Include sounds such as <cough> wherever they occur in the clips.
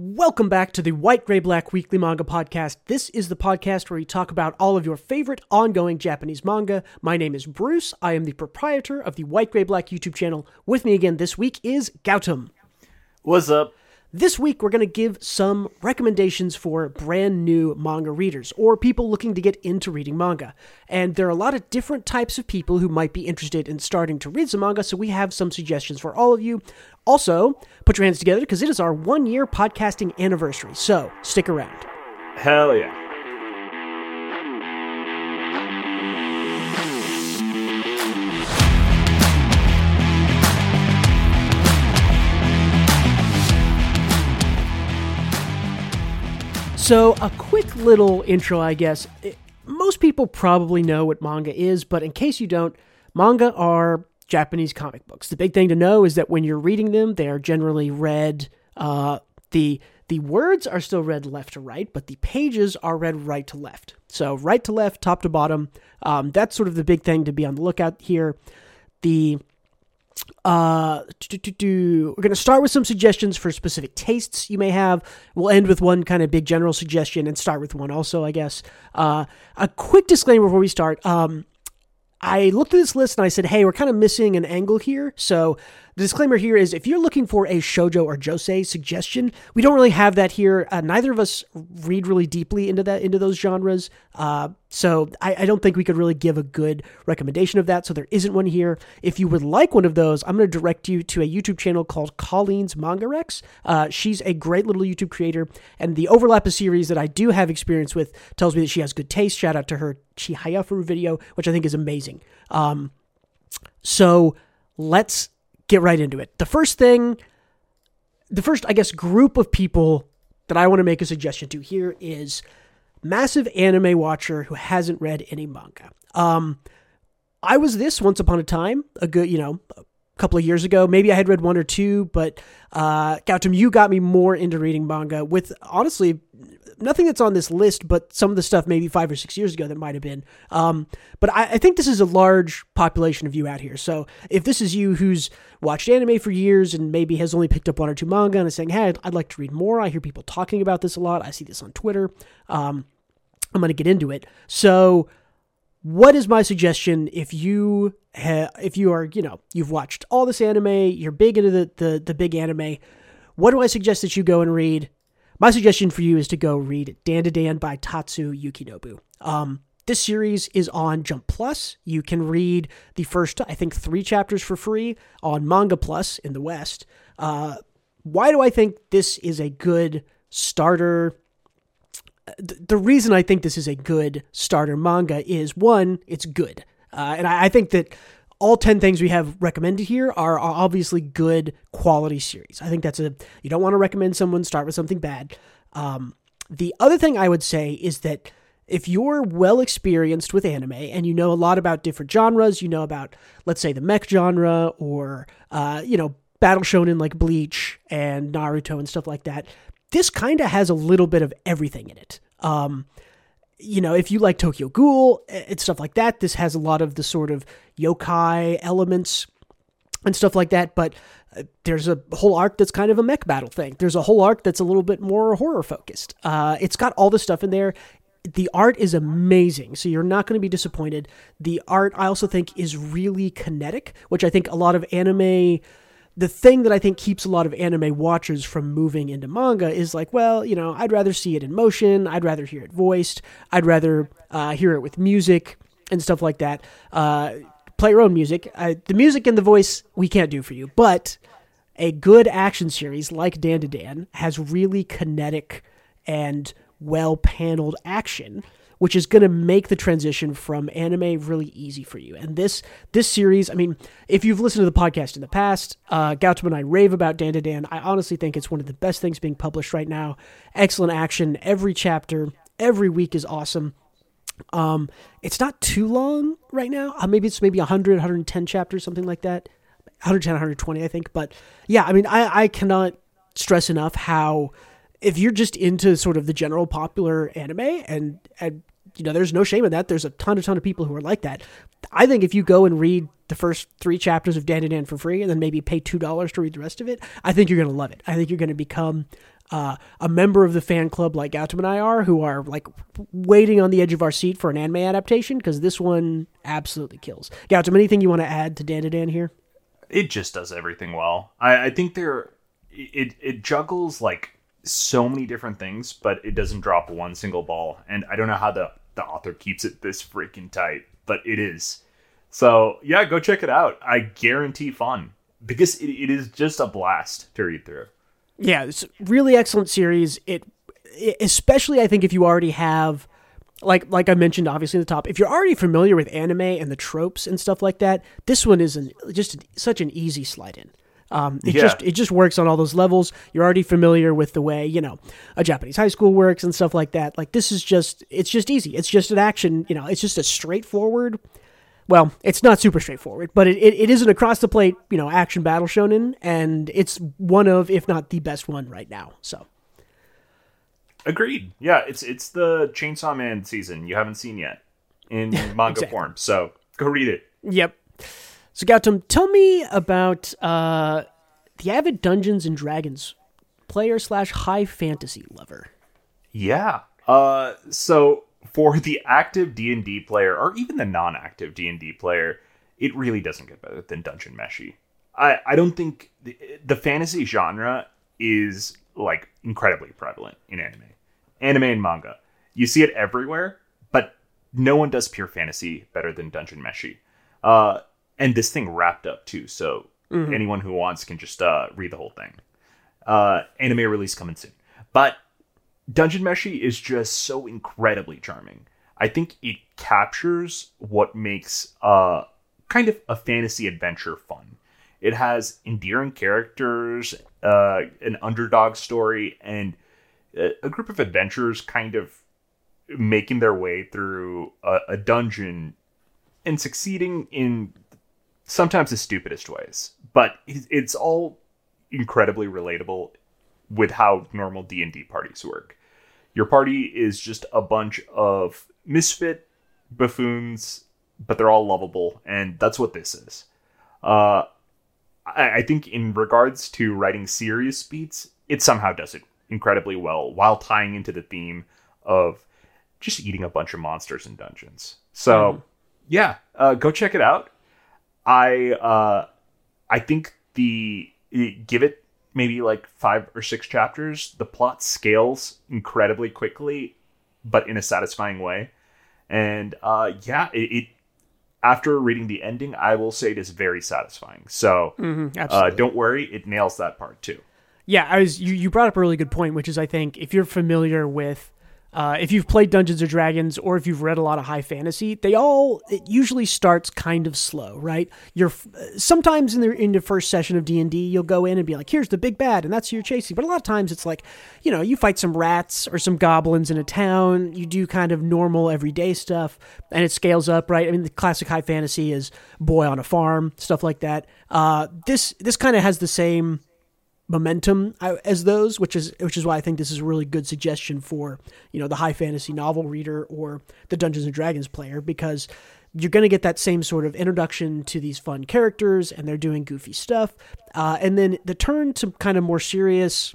Welcome back to the White Grey Black Weekly Manga Podcast. This is the podcast where we talk about all of your favorite ongoing Japanese manga. My name is Bruce. I am the proprietor of the White Grey Black YouTube channel. With me again this week is Gautam. What's up? This week, we're going to give some recommendations for brand new manga readers or people looking to get into reading manga. And there are a lot of different types of people who might be interested in starting to read some manga, so we have some suggestions for all of you. Also, put your hands together because it is our one year podcasting anniversary, so stick around. Hell yeah. So, a quick little intro, I guess. Most people probably know what manga is, but in case you don't, manga are Japanese comic books. The big thing to know is that when you're reading them, they are generally read. Uh, the the words are still read left to right, but the pages are read right to left. So right to left, top to bottom. Um, that's sort of the big thing to be on the lookout here. The uh, we're going to start with some suggestions for specific tastes you may have. We'll end with one kind of big general suggestion and start with one also, I guess. Uh, a quick disclaimer before we start. Um, I looked at this list and I said, hey, we're kind of missing an angle here. So the disclaimer here is if you're looking for a shojo or josei suggestion, we don't really have that here. Uh, neither of us read really deeply into that into those genres, uh, so I, I, don't think we could really give a good recommendation of that. So there isn't one here. If you would like one of those, I'm going to direct you to a YouTube channel called Colleen's Manga Recs. Uh, she's a great little YouTube creator, and the overlap of series that I do have experience with tells me that she has good taste. Shout out to her Chihayafuru video, which I think is amazing. Um, so let's get right into it. The first thing, the first, I guess, group of people that I want to make a suggestion to here is massive anime watcher who hasn't read any manga. Um, I was this once upon a time, a good, you know, a couple of years ago. Maybe I had read one or two, but uh, Gautam, you got me more into reading manga with honestly nothing that's on this list, but some of the stuff maybe five or six years ago that might have been. Um, but I, I, think this is a large population of you out here. So if this is you who's watched anime for years and maybe has only picked up one or two manga and is saying, hey, I'd, like to read more. I hear people talking about this a lot. I see this on Twitter. Um, I'm going to get into it. So what is my suggestion if you ha- if you are you know you've watched all this anime you're big into the, the the big anime what do i suggest that you go and read my suggestion for you is to go read Dandadan by Tatsu Yukinobu. Um, this series is on Jump Plus. You can read the first, I think, three chapters for free on Manga Plus in the West. Uh, why do I think this is a good starter? The reason I think this is a good starter manga is one, it's good. Uh, and I, I think that all 10 things we have recommended here are, are obviously good quality series. I think that's a, you don't want to recommend someone start with something bad. Um, the other thing I would say is that if you're well experienced with anime and you know a lot about different genres, you know about, let's say, the mech genre or, uh, you know, battle shonen like Bleach and Naruto and stuff like that, this kind of has a little bit of everything in it. Um, you know, if you like Tokyo Ghoul and stuff like that, this has a lot of the sort of yokai elements and stuff like that. But uh, there's a whole arc that's kind of a mech battle thing. There's a whole arc that's a little bit more horror focused. Uh, it's got all the stuff in there. The art is amazing, so you're not going to be disappointed. The art, I also think, is really kinetic, which I think a lot of anime the thing that I think keeps a lot of anime watchers from moving into manga is like, well, you know, I'd rather see it in motion. I'd rather hear it voiced. I'd rather uh, hear it with music and stuff like that. Uh, play your own music. the music and the voice we can't do for you, but a good action series like Dandadan has really kinetic and well paneled action which is going to make the transition from anime really easy for you. And this this series, I mean, if you've listened to the podcast in the past, uh, Gautam and I rave about Dandadan. I honestly think it's one of the best things being published right now. Excellent action. Every chapter, every week is awesome. Um, it's not too long right now. Uh, maybe it's maybe 100, 110 chapters, something like that. 110, 120, I think. But yeah, I mean, I, I cannot stress enough how if you're just into sort of the general popular anime and and you know there's no shame in that there's a ton a ton of people who are like that i think if you go and read the first three chapters of Dandadan for free and then maybe pay two dollars to read the rest of it i think you're going to love it i think you're going to become uh, a member of the fan club like Gautam and I are, who are like waiting on the edge of our seat for an anime adaptation because this one absolutely kills. Gautam, anything you want to add to Dandadan here? It just does everything well. I, I think there, it it juggles like so many different things, but it doesn't drop one single ball. And I don't know how the the author keeps it this freaking tight, but it is. So yeah, go check it out. I guarantee fun because it, it is just a blast to read through. Yeah, it's really excellent series. It, it especially I think if you already have like like I mentioned obviously in the top, if you're already familiar with anime and the tropes and stuff like that, this one is an, just such an easy slide in. Um, it Yeah. just it just works on all those levels. You're already familiar with the way you know a Japanese high school works and stuff like that. Like this is just it's just easy. It's just an action. You know, it's just a straightforward. Well, it's not super straightforward, but it, it, it is an across the plate you know action battle shonen, and it's one of if not the best one right now. So Agreed. Yeah, it's it's the Chainsaw Man season you haven't seen yet in <laughs> manga Exactly. form. So go read it. Yep. So Gautam, tell me about uh, the avid Dungeons and Dragons player slash high fantasy lover. Yeah. Uh so for the active D&D player or even the non-active D&D player, it really doesn't get better than Dungeon Meshi. I I don't think the, the fantasy genre is like incredibly prevalent in anime. Anime and manga. You see it everywhere, but no one does pure fantasy better than Dungeon Meshi. Uh and this thing wrapped up too, so anyone who wants can just uh read the whole thing. Uh anime release coming soon. But Dungeon Meshi is just so incredibly charming. I think it captures what makes uh kind of a fantasy adventure fun. It has endearing characters, uh, an underdog story, and a, a group of adventurers kind of making their way through a, a dungeon and succeeding in sometimes the stupidest ways. But it's all incredibly relatable with how normal D&D parties work. Your party is just a bunch of misfit buffoons, but they're all lovable, and that's what this is. Uh, I, I think in regards to writing serious beats, it somehow does it incredibly well while tying into the theme of just eating a bunch of monsters in dungeons. So, yeah, uh, go check it out. I uh, I think the give it maybe like five or six chapters. The plot scales incredibly quickly, but in a satisfying way. And uh, yeah, it, it after reading the ending, I will say it is very satisfying. So uh, don't worry, it nails that part too. Yeah, I was. You, you brought up a really good point, which is I think if you're familiar with, uh, if you've played Dungeons or Dragons, or if you've read a lot of high fantasy, they all it usually starts kind of slow, right? You're sometimes in the in the first session of D and D, you'll go in and be like, "Here's the big bad," and that's who you're chasing. But a lot of times, it's like, you know, you fight some rats or some goblins in a town. You do kind of normal everyday stuff, and it scales up, right? I mean, the classic high fantasy is boy on a farm, stuff like that. Uh, this this kind of has the same momentum as those, which is which is why I think this is a really good suggestion for you know the high fantasy novel reader or the Dungeons and Dragons player because you're going to get that same sort of introduction to these fun characters and they're doing goofy stuff, uh, and then the turn to kind of more serious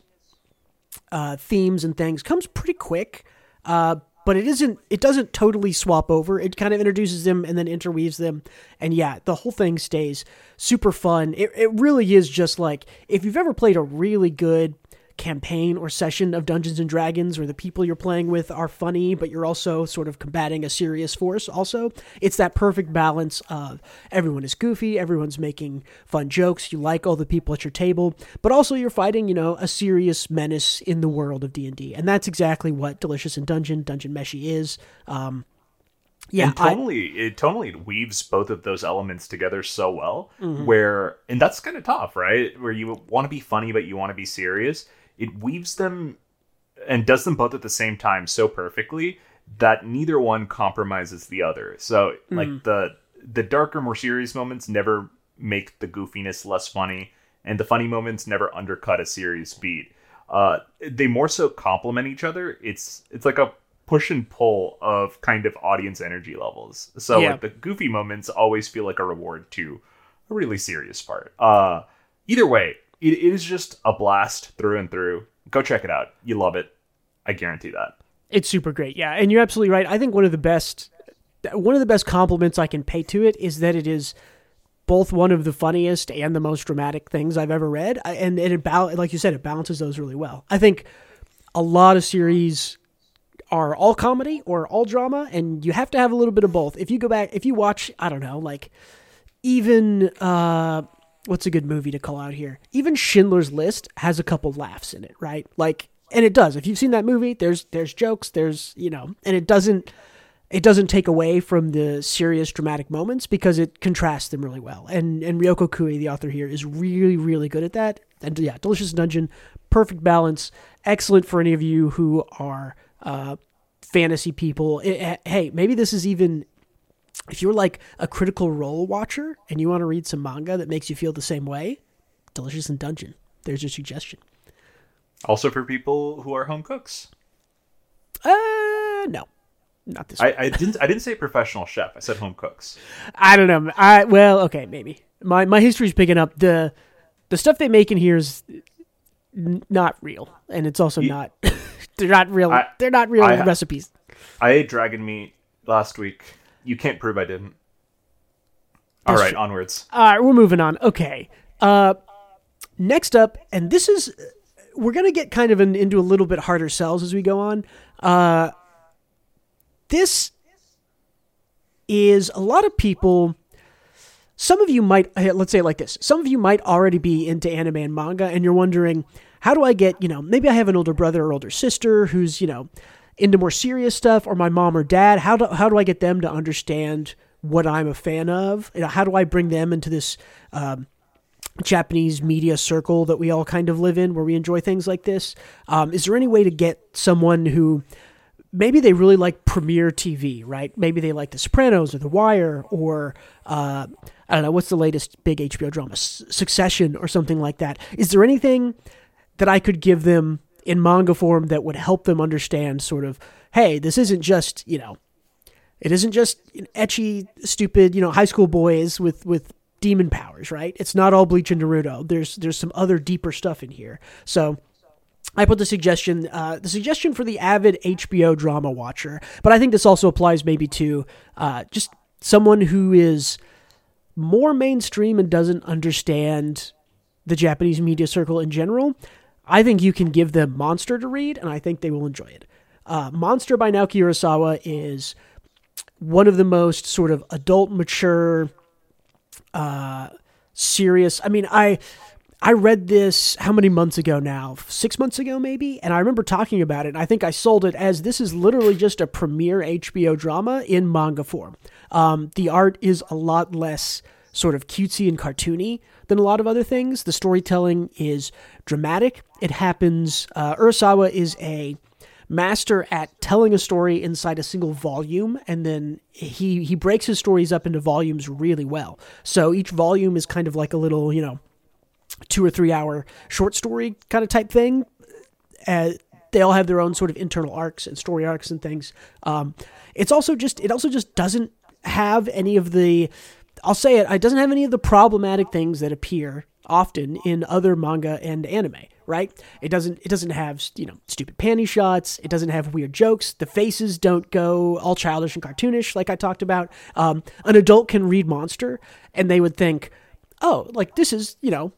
uh, themes and things comes pretty quick. Uh, but it isn't. It doesn't totally swap over. It kind of introduces them and then interweaves them, and yeah, the whole thing stays super fun. It it really is just like if you've ever played a really good campaign or session of Dungeons and Dragons where the people you're playing with are funny, but you're also sort of combating a serious force. Also, it's that perfect balance of everyone is goofy, everyone's making fun jokes, you like all the people at your table, but also you're fighting, you know, a serious menace in the world of D and that's exactly what Delicious in Dungeon, Dungeon Meshi is. Um, yeah, and I- totally it totally weaves both of those elements together so well Mm-hmm. where and that's kind of tough right where you want to be funny but you want to be serious it weaves them and does them both at the same time so perfectly that neither one compromises the other. So Mm. like the the darker more serious moments never make the goofiness less funny and the funny moments never undercut a serious beat. Uh they more so complement each other. It's it's like a push and pull of kind of audience energy levels. So Yeah. like the goofy moments always feel like a reward to a really serious part. Uh either way it, it is just a blast through and through Go check it out. You love it. I guarantee that. It's super great, yeah, and you're absolutely right. I think one of the best, one of the best compliments I can pay to it is that it is both one of the funniest and the most dramatic things I've ever read, and, it about like you said, it balances those really well. I think a lot of series are all comedy or all drama, and you have to have a little bit of both. If you go back, if you watch, I don't know, like even uh, what's a good movie to call out here? Even Schindler's List has a couple laughs in it, right? Like, and it does. If you've seen that movie, there's there's jokes, there's you know, and it doesn't it doesn't take away from the serious dramatic moments because it contrasts them really well. And and Ryoko Kui, the author here, is really really good at that. And yeah, Delicious Dungeon, perfect balance, excellent for any of you who are uh, fantasy people. It, hey, maybe this is even if you're like a critical role watcher and you want to read some manga that makes you feel the same way. Delicious in Dungeon. There's your suggestion. Also for people who are home cooks. Uh, no not this. I, I, didn't. I didn't say professional chef. I said home cooks. I don't know. I well, okay, maybe my my history's picking up the the stuff they make in here is n- not real, and it's also not. <laughs> they're not real. I, they're not real I, recipes. I ate dragon meat last week. You can't prove I didn't. All right, onwards. All right, we're moving on. Okay. Uh, next up, and this is we're gonna get kind of an, into a little bit harder sells as we go on. Uh, this is a lot of people some of you might let's say it like this some of you might already be into anime and manga and you're wondering how do i get you know maybe i have an older brother or older sister who's you know into more serious stuff or my mom or dad how do, how do i get them to understand what i'm a fan of you know, how do i bring them into this um, japanese media circle that we all kind of live in where we enjoy things like this um, is there any way to get someone who maybe they really like premiere TV, right? Maybe they like The Sopranos or The Wire or uh, I don't know what's the latest big HBO drama, Succession or something like that. Is there anything that I could give them in manga form that would help them understand sort of, hey, this isn't just you know, it isn't just ecchi, stupid, you know, high school boys with with demon powers, right? It's not all Bleach and Naruto. There's there's some other deeper stuff in here. So I put the suggestion, uh, the suggestion for the avid HBO drama watcher, but I think this also applies maybe to uh, just someone who is more mainstream and doesn't understand the Japanese media circle in general. I think you can give them Monster to read, and I think they will enjoy it. Uh, Monster by Naoki Urasawa is one of the most sort of adult, mature, uh, serious. I mean, I I read this how many months ago now? Six months ago, maybe? And I remember talking about it. And I think I sold it as this is literally just a premiere HBO drama in manga form. Um, the art is a lot less sort of cutesy and cartoony than a lot of other things. The storytelling is dramatic. It happens. Uh, Urasawa is a master at telling a story inside a single volume and then he he breaks his stories up into volumes really well so each volume is kind of like a little you know two or three hour short story kind of type thing. Uh, they all have their own sort of internal arcs and story arcs and things. Um, it's also just it also just doesn't have any of the I'll say it, it doesn't have any of the problematic things that appear often in other manga and anime, right? It doesn't it doesn't have, you know, stupid panty shots, it doesn't have weird jokes, the faces don't go all childish and cartoonish like I talked about. Um, an adult can read Monster and they would think, "Oh, like this is, you know,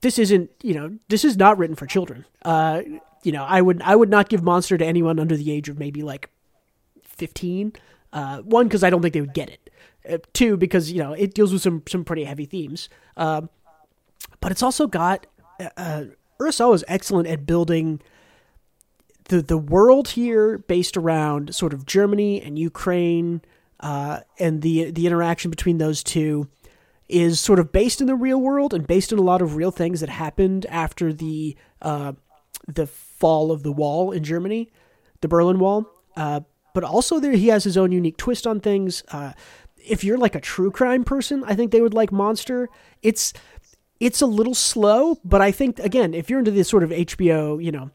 this isn't you know this is not written for children. Uh, you know, I would I would not give Monster to anyone under the age of maybe like fifteen. Uh, one because I don't think they would get it. Uh, two because you know it deals with some some pretty heavy themes. Um, but it's also got uh, uh is excellent at building the the world here based around sort of Germany and Ukraine uh, and the the interaction between those two is sort of based in the real world and based in a lot of real things that happened after the uh, the fall of the wall in Germany, the Berlin Wall. Uh, but also there he has his own unique twist on things. If you're like a true crime person, I think they would like Monster. It's it's a little slow, but I think again, if you're into this sort of HBO, you know,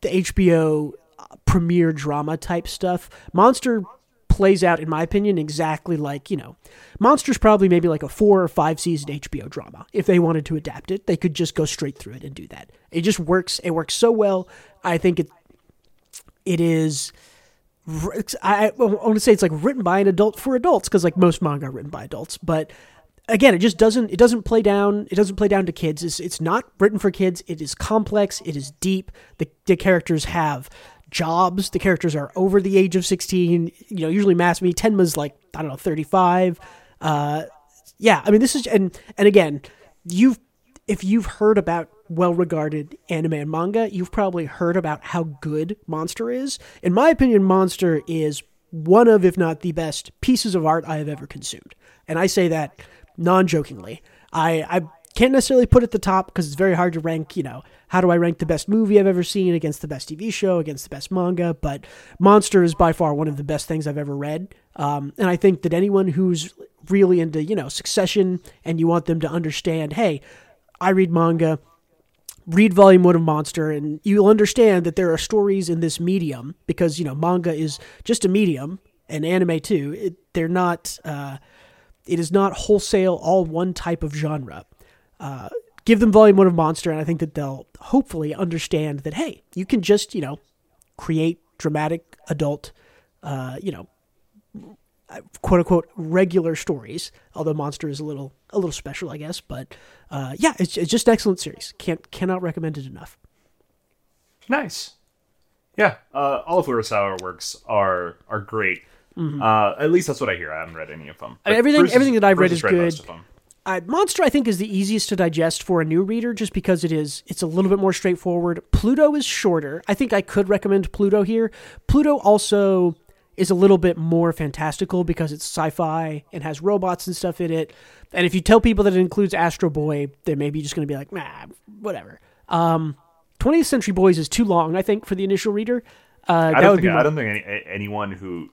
the HBO uh, premiere drama type stuff, Monster plays out, in my opinion, exactly like, you know, Monsters probably maybe like a four or five season HBO drama. If they wanted to adapt it, they could just go straight through it and do that. It just works. It works so well. I think it it is. I, want to say it's like written by an adult for adults because like most manga are written by adults, but again, it just doesn't it doesn't play down it doesn't play down to kids. It's it's not written for kids. It is complex. It is deep. The the characters have jobs. The characters are over the age of sixteen. You know, usually Masumi Tenma's like I don't know thirty five. Uh, yeah, I mean this is and and again, you've if you've heard about well regarded anime and manga, you've probably heard about how good Monster is. In my opinion, Monster is one of, if not the best, pieces of art I have ever consumed. And I say that non jokingly. I, I can't necessarily put it at the top because it's very hard to rank, you know, how do I rank the best movie I've ever seen against the best TV show, against the best manga? But Monster is by far one of the best things I've ever read. Um, and I think that anyone who's really into, you know, succession and you want them to understand, hey, I read manga, read volume one of Monster, and you'll understand that there are stories in this medium because, you know, manga is just a medium and anime too. It, they're not, uh, it is not wholesale all one type of genre. Uh, give them volume one of Monster, and I think that they'll hopefully understand that hey, you can just you know create dramatic adult, uh, you know, quote unquote regular stories. Although Monster is a little a little special, I guess. But uh, yeah, it's, it's just an excellent series. Can't cannot recommend it enough. Nice. Yeah, uh, all of Urasawa works are are great. Mm-hmm. Uh, at least that's what I hear. I haven't read any of them. everything Bruce everything that I've read is good. Uh, Monster, I think, is the easiest to digest for a new reader, just because it is. It's a little bit more straightforward. Pluto is shorter. I think I could recommend Pluto here. Pluto also is a little bit more fantastical because it's sci-fi and has robots and stuff in it. And if you tell people that it includes Astro Boy, they're maybe just going to be like, nah, whatever. Um, 20th Century Boys is too long, I think, for the initial reader. Uh, I, don't think, I don't think any, anyone who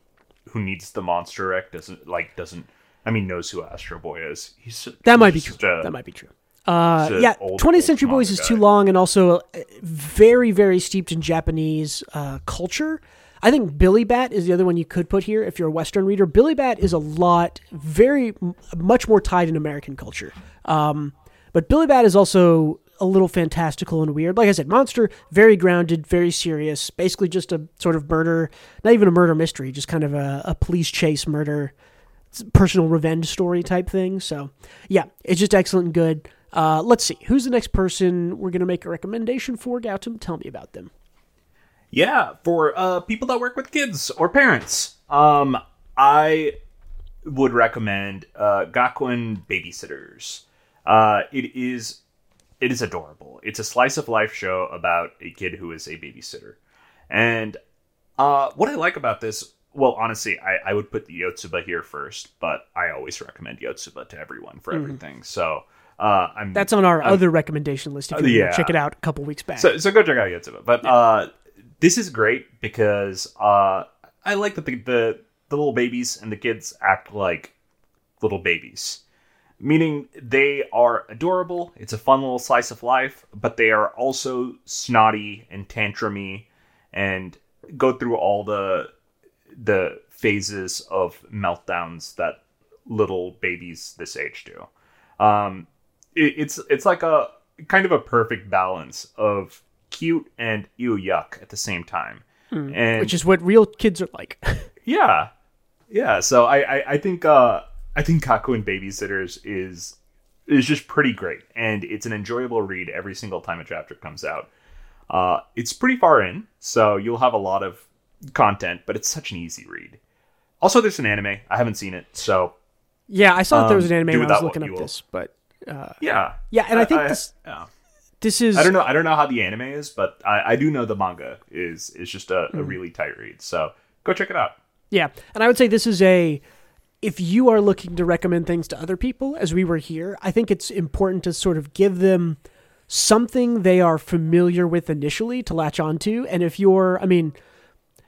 who needs the monster wreck doesn't like doesn't I mean knows who Astro Boy is. He's that might be true. A, that might be true. Uh, yeah, old, 20th Century Boys is too long and also uh, very very steeped in Japanese uh, culture. I think Billy Bat is the other one you could put here if you're a Western reader. Billy Bat is a lot, very much more tied in American culture. Um, but Billy Bat is also a little fantastical and weird. Like I said, Monster, very grounded, very serious. Basically, just a sort of murder, not even a murder mystery, just kind of a, a police chase murder, personal revenge story type thing. So, yeah, it's just excellent and good. Uh, let's see. Who's the next person we're going to make a recommendation for? Gautam, tell me about them. Yeah, for uh, people that work with kids or parents, um, I would recommend uh, Gakuen Babysitters. Uh, it is it is adorable. It's a slice of life show about a kid who is a babysitter. And uh, what I like about this, well, honestly, I, I would put the Yotsuba here first, but I always recommend Yotsuba to everyone for mm-hmm. everything. So uh, I'm that's on our I'm, other recommendation list. If you uh, yeah. check it out a couple weeks back. So, so go check out Yotsuba. But yeah. uh, this is great because uh, I like that the, the the little babies and the kids act like little babies meaning they are adorable. It's a fun little slice of life, but they are also snotty and tantrumy and go through all the the phases of meltdowns that little babies this age do. Um, it, it's it's like a kind of a perfect balance of cute and ew yuck at the same time, hmm. and which is what real kids are like. <laughs> yeah, yeah. So I I, I think uh, I think Gakuen Babysitters is is just pretty great, and it's an enjoyable read every single time a chapter comes out. Uh, it's pretty far in, so you'll have a lot of content, but it's such an easy read. Also, there's an anime. I haven't seen it, so yeah, I saw um, that there was an um, anime when I was looking up this, but uh, yeah, yeah, and I, I think I, this yeah. This is I don't know I don't know how the anime is, but I, I do know the manga is is just a, mm. a really tight read. So go check it out. Yeah, and I would say this is a if you are looking to recommend things to other people, as we were here, I think it's important to sort of give them something they are familiar with initially to latch onto. And if you're, I mean,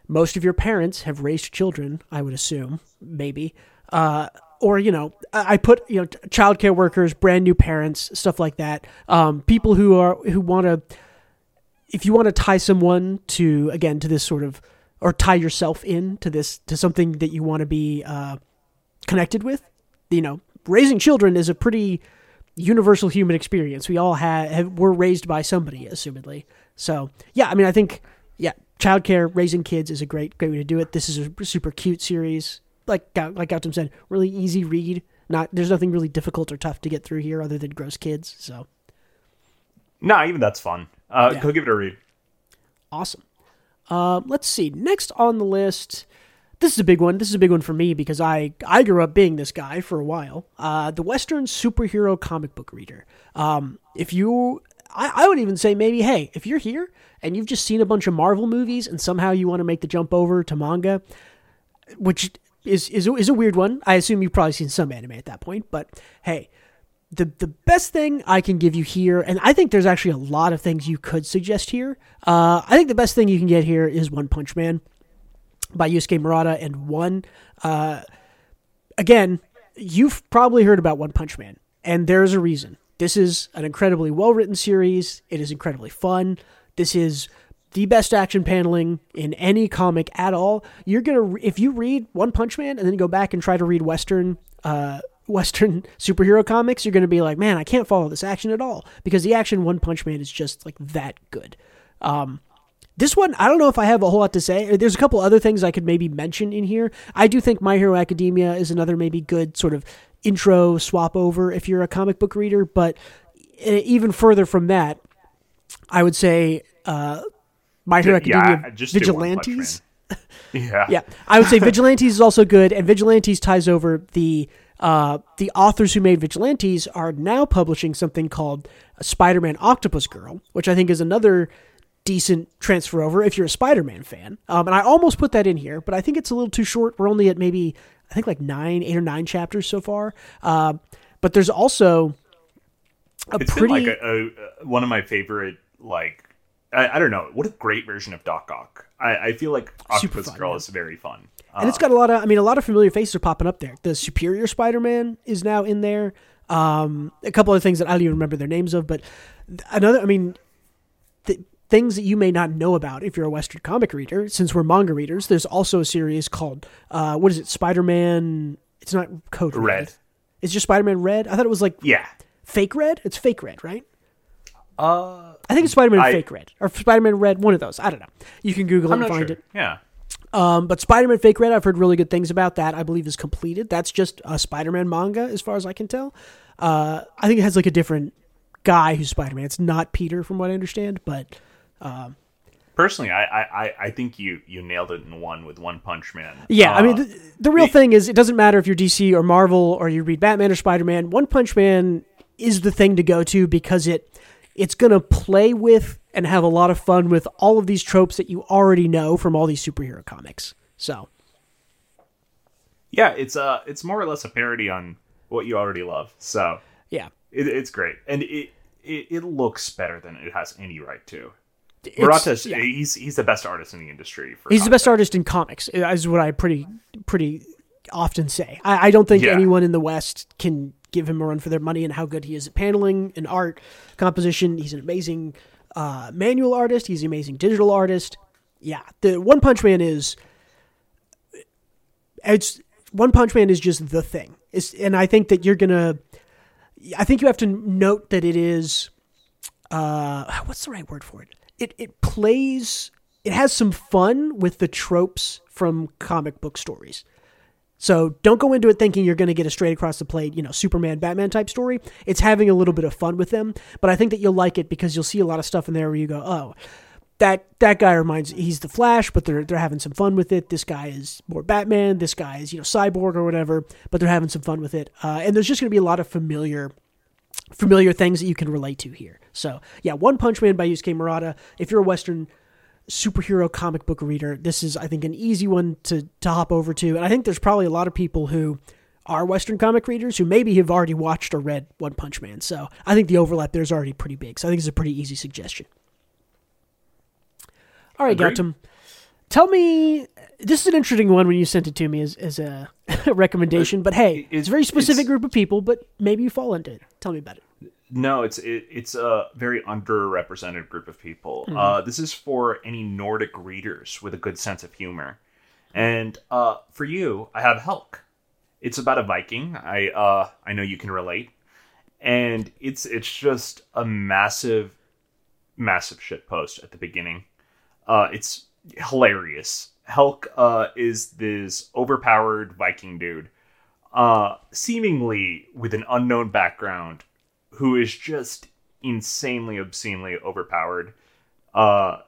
most of your parents have raised children, I would assume, maybe. Uh, or you know, I put you know, childcare workers, brand new parents, stuff like that. Um, people who are who want to, if you want to tie someone to again to this sort of or tie yourself in to this to something that you want to be uh, connected with. You know, raising children is a pretty universal human experience. We all have, have were raised by somebody, assumedly. So yeah, I mean, I think yeah, childcare, raising kids is a great great way to do it. This is a super cute series. Like like Gautam said, really easy read. Not there's nothing really difficult or tough to get through here other than gross kids. So nah, even that's fun. Uh, Yeah. Go give it a read. Awesome. Uh, let's see. Next on the list, this is a big one. This is a big one for me because I I grew up being this guy for a while. Uh, the Western superhero comic book reader. Um, if you, I, I would even say maybe, hey, if you're here and you've just seen a bunch of Marvel movies and somehow you want to make the jump over to manga, which is is is a weird one. I assume you've probably seen some anime at that point, but hey, the the best thing I can give you here, and I think there's actually a lot of things you could suggest here. Uh, I think the best thing you can get here is One Punch Man by Yusuke Murata and one. Uh, again, you've probably heard about One Punch Man, and there's a reason. This is an incredibly well written series. It is incredibly fun. This is the best action paneling in any comic at all. You're gonna if you read One Punch Man and then go back and try to read Western uh, <laughs> Western superhero comics, you're gonna be like, man, I can't follow this action at all because the action One Punch Man is just like that good. Um, this one, I don't know if I have a whole lot to say. There's a couple other things I could maybe mention in here. I do think My Hero Academia is another maybe good sort of intro swap over if you're a comic book reader. But e- even further from that, I would say uh, My Hero Yeah, Academia Punch Vigilantes. <laughs> Yeah. Yeah, I would say <laughs> Vigilantes is also good, and Vigilantes ties over the uh, the authors who made Vigilantes are now publishing something called Spider-Man Octopus Girl, which I think is another decent transfer over if you're a Spider-Man fan. Um, and I almost put that in here, but I think it's a little too short. We're only at maybe I think like nine, eight or nine chapters so far. Uh, but there's also a It's pretty like a, a, one of my favorite like I, I don't know what a great version of Doc Ock. I, I feel like Octopus fun, Girl yeah. is very fun. and it's got a lot of i mean a lot of familiar faces are popping up there the superior spider-man is now in there um, a couple of things that i don't even remember their names of but another i mean th- things that you may not know about if you're a western comic reader since we're manga readers there's also a series called uh, what is it spider-man it's not code red, Red. it's just spider-man red i thought it was like yeah. fake red it's fake red right Uh, i think it's spider-man fake red or spider-man red one of those i don't know you can google it I'm and find sure. it Yeah. um, but Spider-Man Fake Red, I've heard really good things about that. I believe is completed. That's just a Spider-Man manga, as far as I can tell. Uh, I think it has like a different guy who's Spider-Man. It's not Peter, from what I understand. But Personally, I, I, I- I think you you nailed it in one with One Punch Man. yeah, I Uh, mean, the, the real the- thing is, it doesn't matter if you're DC or Marvel or you read Batman or Spider-Man. One Punch Man is the thing to go to because it it's gonna play with and have a lot of fun with all of these tropes that you already know from all these superhero comics. So yeah, it's uh it's more or less a parody on what you already love. So yeah, it, it's great, and it, it it looks better than it has any right to. Murata's yeah. he's he's the best artist in the industry. For He's the best artist in comics, is what I pretty pretty often say. I, I don't think Yeah. anyone in the West can give him a run for their money and how good he is at paneling and art composition. He's an amazing uh, manual artist. He's an amazing digital artist. Yeah, the One Punch Man is it's One Punch Man is just the thing. It's, and I think that you're gonna. I think you have to note that it is uh what's the right word for it it it plays it has some fun with the tropes from comic book stories so don't go into it thinking you're going to get a straight across the plate you know superman batman type story it's having a little bit of fun with them but i think that you'll like it because you'll see a lot of stuff in there where you go oh that that guy reminds he's the flash but they're they're having some fun with it this guy is more batman this guy is you know cyborg or whatever but they're having some fun with it uh, and there's just going to be a lot of familiar familiar things that you can relate to here. So, yeah, One Punch Man by Yusuke Murata. If you're a Western superhero comic book reader, this is, I think, an easy one to, to hop over to. And I think there's probably a lot of people who are Western comic readers who maybe have already watched or read One Punch Man. So I think the overlap there is already pretty big. So I think it's a pretty easy suggestion. All right, Agreed. Gautam. Tell me, this is an interesting one when you sent it to me as, as a <laughs> recommendation, uh, but hey, it's a very specific group of people, but maybe you fall into it. Tell me about it. No, it's it, it's a very underrepresented group of people. Mm-hmm. Uh, this is for any Nordic readers with a good sense of humor, and uh, for you, I have Helck. It's about a Viking. I uh, I know you can relate, and it's it's just a massive, massive shit post at the beginning. Uh, it's hilarious. Helck uh, is this overpowered Viking dude, uh, seemingly with an unknown background, who is just insanely, obscenely overpowered. Uh,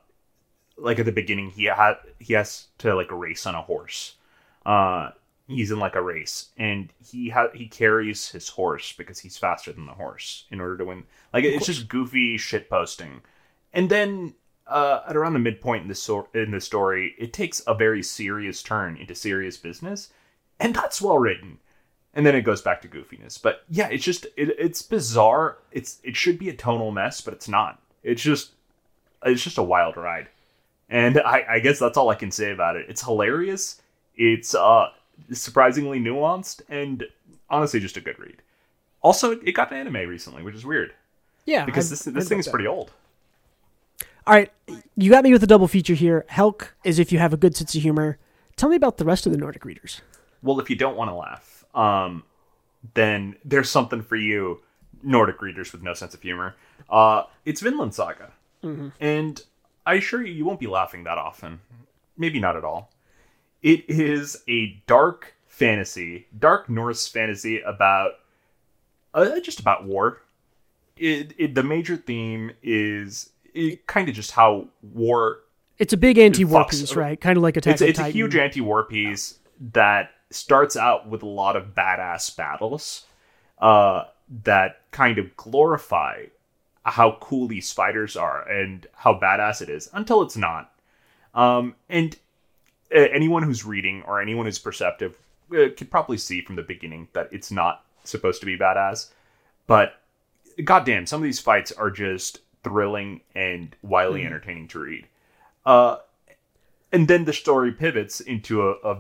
like at the beginning, he had he has to like race on a horse. Uh, he's in like a race, and he ha- he carries his horse because he's faster than the horse in order to win. Like it's just goofy shit posting, and then uh, at around the midpoint in the so- in the story, it takes a very serious turn into serious business, and that's well written. And then it goes back to goofiness. But yeah, it's just it, it's bizarre. It's it should be a tonal mess, but it's not. It's just it's just a wild ride. And I, I guess that's all I can say about it. It's hilarious. It's uh surprisingly nuanced and honestly just a good read. Also, it got an anime recently, which is weird Yeah, because I've this this about thing is pretty old. All right, you got me with a double feature here. Helck is if you have a good sense of humor. Tell me about the rest of the Nordic readers. Well, if you don't want to laugh, um, then there's something for you, Nordic readers with no sense of humor. Uh, it's Vinland Saga, and I assure you, you won't be laughing that often. Maybe not at all. It is a dark fantasy, dark Norse fantasy about uh, just about war. It, it the major theme is kind of just how war It's a big anti-war fucks- piece, right? Kind of like Attack it's, it's a huge anti-war piece that starts out with a lot of badass battles uh, that kind of glorify how cool these fighters are and how badass it is until it's not. Um, and uh, anyone who's reading or anyone who's perceptive uh, could probably see from the beginning that it's not supposed to be badass. But goddamn, some of these fights are just thrilling and wildly entertaining to read. Uh, and then the story pivots into a a,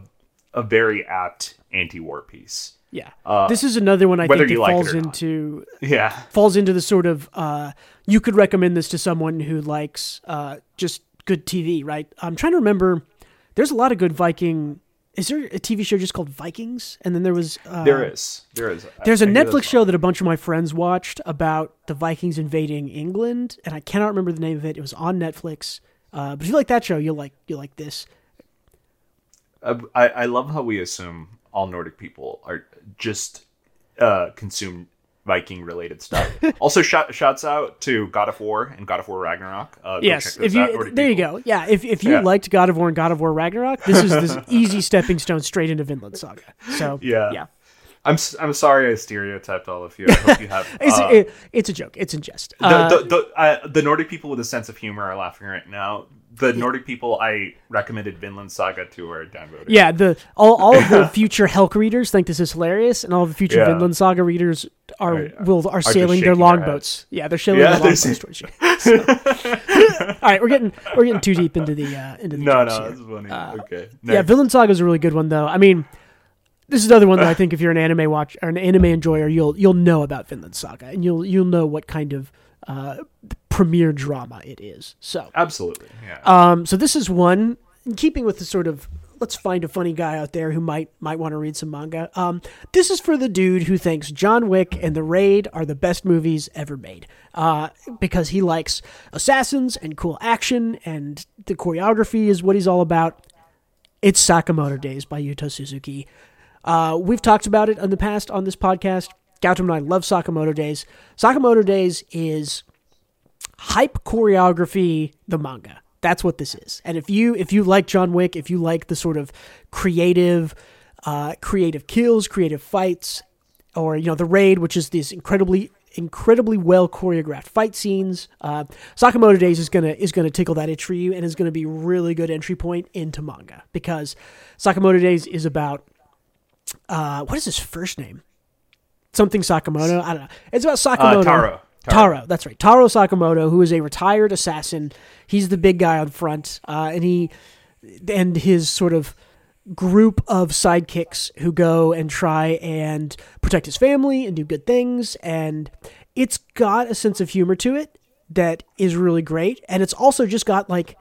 a very apt anti-war piece. Yeah, Uh, this is another one I think that like falls into Yeah, falls into the sort of uh, you could recommend this to someone who likes uh, just good TV, right? I'm trying to remember. There's a lot of good Viking. Is there a TV show just called Vikings? And then there was uh, there is, there is. I- There's a I Netflix show that a bunch of my friends watched about the Vikings invading England, and I cannot remember the name of it. It was on Netflix. Uh, but if you like that show, you'll like you'll like this. I, I love how we assume all Nordic people are just uh, consume Viking related stuff. <laughs> also, shout, shouts out to God of War and God of War Ragnarok. Uh, yes, if you out, there people. you go. Yeah, if if you Yeah. liked God of War and God of War Ragnarok, this is this <laughs> easy stepping stone straight into Vinland Saga. So Yeah. yeah, I'm I'm sorry I stereotyped all of you. I hope you have. <laughs> it's uh, it, it's a joke. It's in jest. the, Uh, the, the, uh, the Nordic people with a sense of humor are laughing right now. The Nordic people I recommended Vinland Saga to are downvoted. yeah, the all, all of the <laughs> future Helck readers think this is hilarious, and all of the future Yeah. Vinland Saga readers are Are- will are just sailing their longboats. Yeah, they're sailing Yeah, their <laughs> longboats towards you. So- all right, we're getting we're getting too deep into the uh, into the No, no, here. that's funny. Uh, okay. Yeah, Vinland Saga is a really good one, though. I mean, this is another one that I think if you're an anime watch or an anime enjoyer, you'll you'll know about Vinland Saga, and you'll you'll know what kind of uh, premier drama it is. So, Absolutely. Yeah. um, so this is one in keeping with the sort of let's find a funny guy out there who might might want to read some manga. Um, this is for the dude who thinks John Wick and The Raid are the best movies ever made, uh, because he likes assassins and cool action, and the choreography is what he's all about. It's Sakamoto Days by Yuto Suzuki. Uh, we've talked about it in the past on this podcast. Gautam and I love Sakamoto Days. Sakamoto Days is hype choreography the manga that's what this is and if you if you like john wick if you like the sort of creative uh creative kills creative fights or you know the raid which is these incredibly incredibly well choreographed fight scenes uh sakamoto days is gonna is gonna tickle that itch for you and is gonna be really good entry point into manga because sakamoto days is about uh what is his first name something sakamoto i don't know it's about sakamoto Uh, Taro. Taro, that's right. Taro Sakamoto, who is a retired assassin. He's the big guy on front, uh, and he and his sort of group of sidekicks who go and try and protect his family and do good things. And it's got a sense of humor to it that is really great, and it's also just got like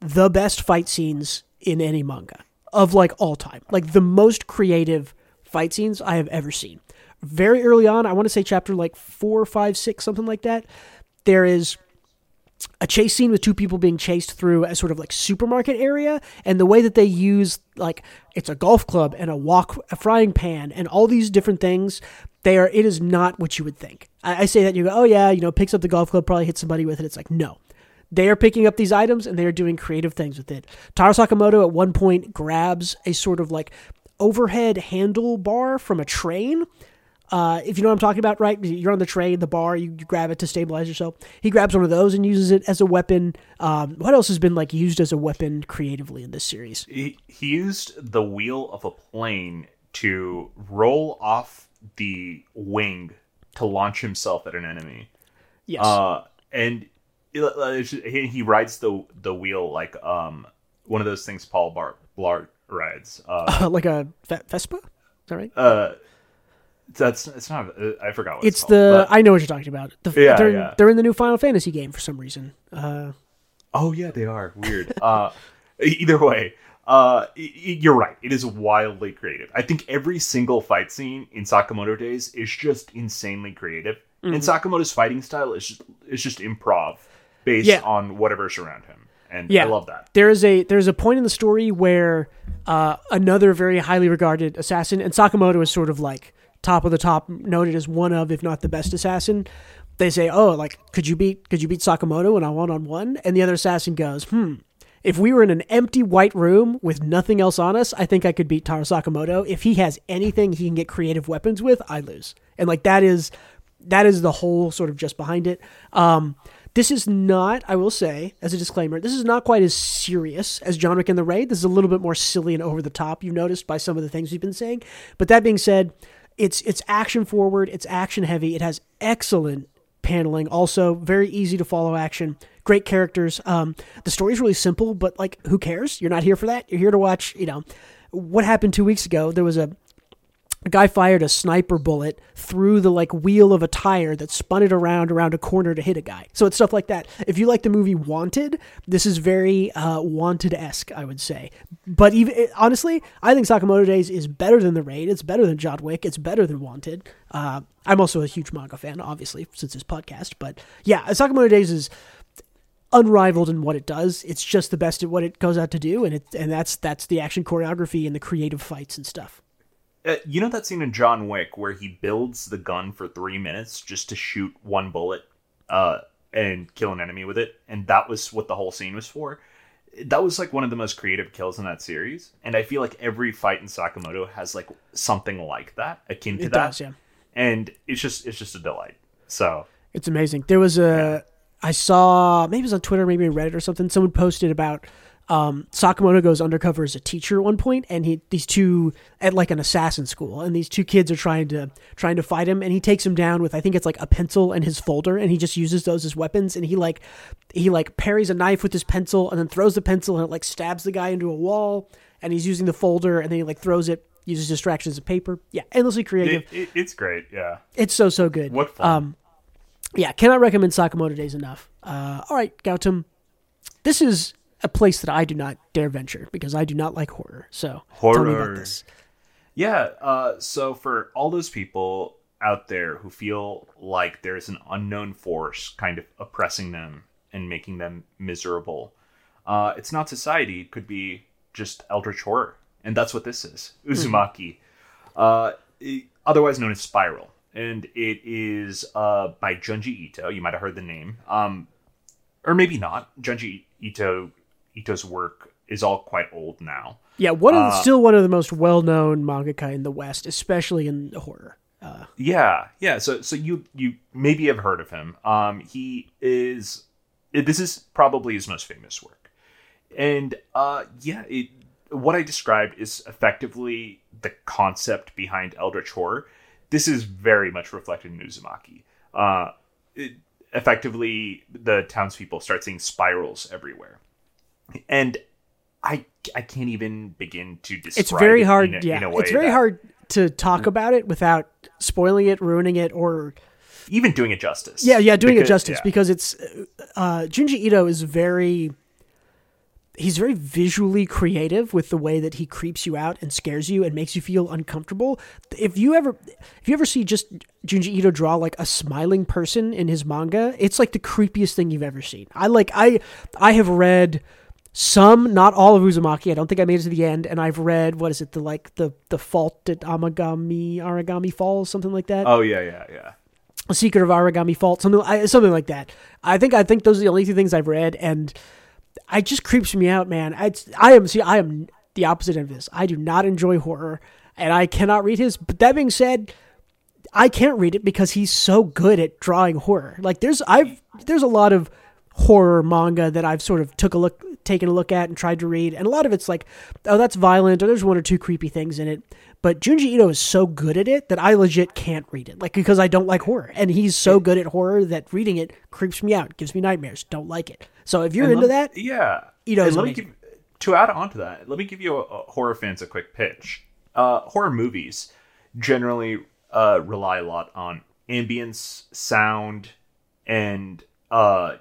the best fight scenes in any manga of like all time, like the most creative fight scenes I have ever seen. Very early on, I want to say chapter like four, five, six, something like that. There is a chase scene with two people being chased through a sort of like supermarket area and the way that they use like it's a golf club and a wok a frying pan and all these different things they are it is not what you would think I, I say that you go oh yeah you know picks up the golf club probably hits somebody with it it's like no they are picking up these items and they are doing creative things with it taro sakamoto at one point grabs a sort of like overhead handlebar from a train uh, if you know what I'm talking about, right? You're on the train, the bar, you, you, grab it to stabilize yourself. He grabs one of those and uses it as a weapon. Um, what else has been like used as a weapon creatively in this series? He, he used the wheel of a plane to roll off the wing to launch himself at an enemy. Yes. Uh, and he, he rides the the wheel like um one of those things Paul Bar- Blart rides. <laughs> Uh, like a Vespa? Is that right? Uh, that's it's not. Uh, I forgot. What it's, it's the. I know what you're talking about. The, yeah, they're, yeah. they're in the new Final Fantasy game for some reason. Uh, oh yeah, they are weird. <laughs> uh, either way, uh, you're right. It is wildly creative. I think every single fight scene in Sakamoto Days is just insanely creative. Mm-hmm. And Sakamoto's fighting style is just, is just improv based yeah. on whatever's around him. And yeah. I love that. There is a there's a point in the story where uh, another very highly regarded assassin, and Sakamoto is sort of like top of the top, noted as one of, if not the best assassin. They say, "Oh, like could you beat could you beat Sakamoto in a one on one?" And the other assassin goes, "Hmm, if we were in an empty white room with nothing else on us, I think I could beat Taro Sakamoto. If he has anything he can get creative weapons with, I lose." And like that is that is the whole sort of just behind it. Um, this is not, I will say, as a disclaimer, this is not quite as serious as John Wick and the Raid. This is a little bit more silly and over the top, you've noticed by some of the things we've been saying. But that being said, it's it's action forward, it's action heavy. It has excellent paneling, also very easy to follow action. Great characters. Um, the story's really simple, but like, who cares? You're not here for that. You're here to watch. You know, what happened two weeks ago? There was a a guy fired a sniper bullet through the like wheel of a tire that spun it around around a corner to hit a guy. So it's stuff like that. If you like the movie Wanted, this is very uh, Wanted esque, I would say. But even it, honestly, I think Sakamoto Days is better than The Raid. It's better than John Wick. It's better than Wanted. Uh, I'm also a huge manga fan, obviously, since this podcast. But yeah, Sakamoto Days is unrivaled in what it does. It's just the best at what it goes out to do, and it and that's that's the action choreography and the creative fights and stuff. Uh, you know that scene in John Wick where he builds the gun for three minutes just to shoot one bullet uh, and kill an enemy with it, and that was what the whole scene was for. That was like one of the most creative kills in that series, and I feel like every fight in Sakamoto has like something like that, akin to it that. Does, yeah. And it's just it's just a delight. So it's amazing. There was a I saw maybe it was on Twitter, maybe Reddit or something. Someone posted about um, Sakamoto goes undercover as a teacher at one point, and he these two at like an assassin school, and these two kids are trying to trying to fight him, and he takes him down with I think it's like a pencil and his folder, and he just uses those as weapons, and he like he like parries a knife with his pencil, and then throws the pencil, and it like stabs the guy into a wall, and he's using the folder, and then he like throws it, uses distractions of paper, yeah, endlessly creative. It, it, it's great, yeah. It's so so good. What fun. Um, yeah, cannot recommend Sakamoto Days enough. Uh, all right, Gautam, this is a place that I do not dare venture because I do not like horror. So horror. tell me about this. Yeah. Uh, so for all those people out there who feel like there's an unknown force kind of oppressing them and making them miserable, uh, it's not society. It could be just eldritch horror, and that's what this is. Hmm. Uzumaki, mm-hmm. uh, it, otherwise known as Spiral, and it is uh, by Junji Ito. You might have heard the name, um, or maybe not. Junji Ito Ito's work is all quite old now. Yeah, one of the, uh, still one of the most well-known mangaka in the West, especially in horror. Uh, yeah, yeah. So, so you you maybe have heard of him. Um, he is. This is probably his most famous work, and uh, yeah, it, what I described is effectively the concept behind Eldritch horror. This is very much reflected in Uzumaki. Uh, it, effectively, the townspeople start seeing spirals everywhere and I I can't even begin to describe. It's very it hard. a, yeah, it's very that... hard to talk about it without spoiling it, ruining it, or even doing it justice. Yeah, yeah, doing Because- it justice yeah. because it's uh, Junji Ito is very. He's very visually creative with the way that he creeps you out and scares you and makes you feel uncomfortable. If you ever, if you ever see just Junji Ito draw like a smiling person in his manga, it's like the creepiest thing you've ever seen. I like I, I have read some, not all of Uzumaki. I don't think I made it to the end, and I've read what is it the like the the fault at Amagami Aragami Falls, something like that. Oh yeah, yeah, yeah. A Secret of Origami Fault, something something like that. I think I think those are the only two things I've read, and it just creeps me out, man. I I am see I am the opposite end of this. I do not enjoy horror, and I cannot read his. But that being said, I can't read it because he's so good at drawing horror. Like there's I've there's a lot of horror manga that I've sort of took a look taken a look at and tried to read, and a lot of it's like, oh, that's violent, or there's one or two creepy things in it. But Junji Ito is so good at it that I legit can't read it, like because I don't like horror, and he's so good at horror that reading it creeps me out, gives me nightmares. Don't like it. So if you're And into that, yeah. Ito's let me give, to add on to that, let me give you a, a horror fans a quick pitch. Uh, horror movies generally uh, rely a lot on ambience, sound, and uh,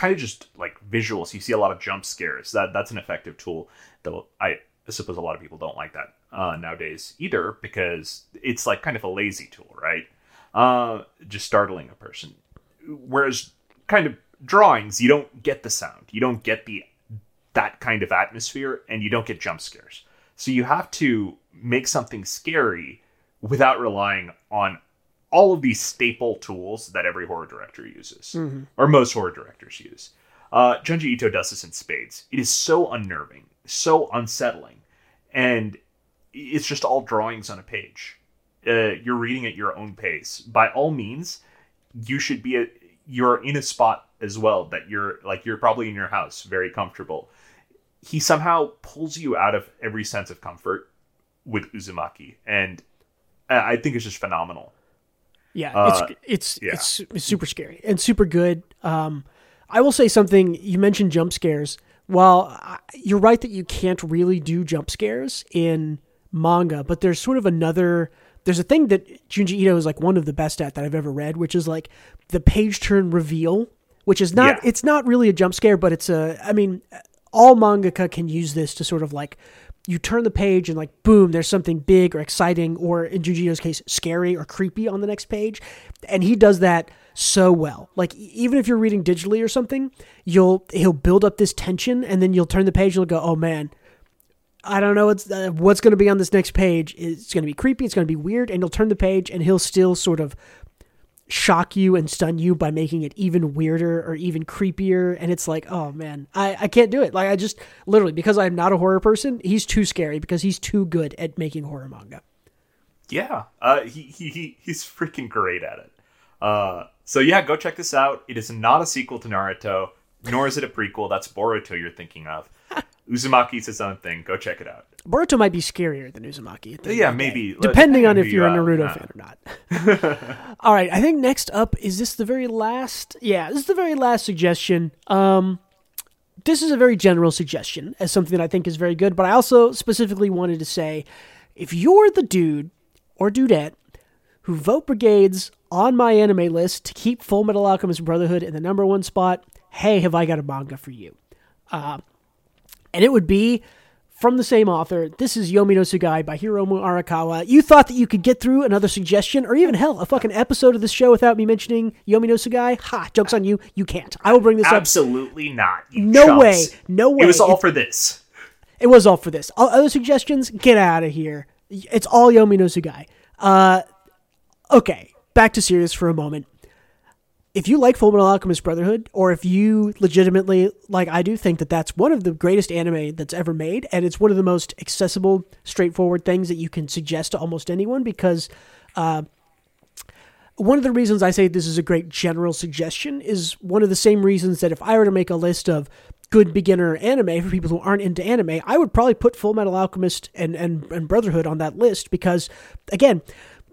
kind of just like visuals. You see a lot of jump scares. That that's an effective tool. Though I suppose a lot of people don't like that uh, nowadays either because it's like kind of a lazy tool, right? Uh, just startling a person. Whereas kind of drawings, you don't get the sound, you don't get the that kind of atmosphere, and you don't get jump scares. So you have to make something scary without relying on all of these staple tools that every horror director uses, or most horror directors use. Uh, Junji Ito does this in spades. It is so unnerving, so unsettling, and it's just all drawings on a page. Uh, you're reading at your own pace. By all means, you should be a, you're in a spot as well that you're like you're probably in your house, very comfortable. He somehow pulls you out of every sense of comfort with Uzumaki, and I think it's just phenomenal. Yeah, Uh, it's it's, yeah. it's it's super scary and super good. Um, I will say something. You mentioned jump scares. Well, you're right that you can't really do jump scares in manga, but there's sort of another. There's a thing that Junji Ito is like one of the best at that I've ever read, which is like the page turn reveal, which is not. Yeah. It's not really a jump scare, but it's a. I mean, all mangaka can use this to sort of like you turn the page and like boom there's something big or exciting or in Junji Ito's case scary or creepy on the next page and he does that so well like even if you're reading digitally or something you'll he'll build up this tension and then you'll turn the page and you'll go oh man I don't know what's uh, what's going to be on this next page. It's going to be creepy. It's going to be weird, and you'll turn the page, and he'll still sort of shock you and stun you by making it even weirder or even creepier. And it's like, oh man, I, I can't do it. Like I just literally because I'm not a horror person, he's too scary because he's too good at making horror manga. Yeah, uh, he, he he he's freaking great at it. Uh, so yeah, go check this out. It is not a sequel to Naruto, nor is it a prequel. That's Boruto you're thinking of. Uzumaki's its own thing. Go check it out. Boruto might be scarier than Uzumaki. Yeah, of the day, maybe. depending on if you're a Naruto yeah. fan or not. <laughs> All right, I think next up is this the very last. Yeah, this is the very last suggestion. Um, this is a very general suggestion as something that I think is very good, but I also specifically wanted to say, if you're the dude or dudette who vote brigades on MyAnimeList to keep Fullmetal Alchemist Brotherhood in the number one spot, hey, have I got a manga for you? Uh, and it would be from the same author. This is Yomi no Tsugai by Hiromu Arakawa. You thought that you could get through another suggestion, or even hell, a fucking episode of this show without me mentioning Yomi no Tsugai? Ha! Jokes on you. You can't. I will bring this up. Absolutely not. You No chumps. way. No way. It was all It- for this. It was all for this. All other suggestions, get out of here. It's all Yomi no Tsugai. Uh, okay, back to serious for a moment. If you like Fullmetal Alchemist Brotherhood, or if you legitimately, like I do, think that that's one of the greatest anime that's ever made, and it's one of the most accessible, straightforward things that you can suggest to almost anyone, because uh, one of the reasons I say this is a great general suggestion is one of the same reasons that if I were to make a list of good beginner anime for people who aren't into anime, I would probably put Fullmetal Alchemist and, and, and Brotherhood on that list because, again,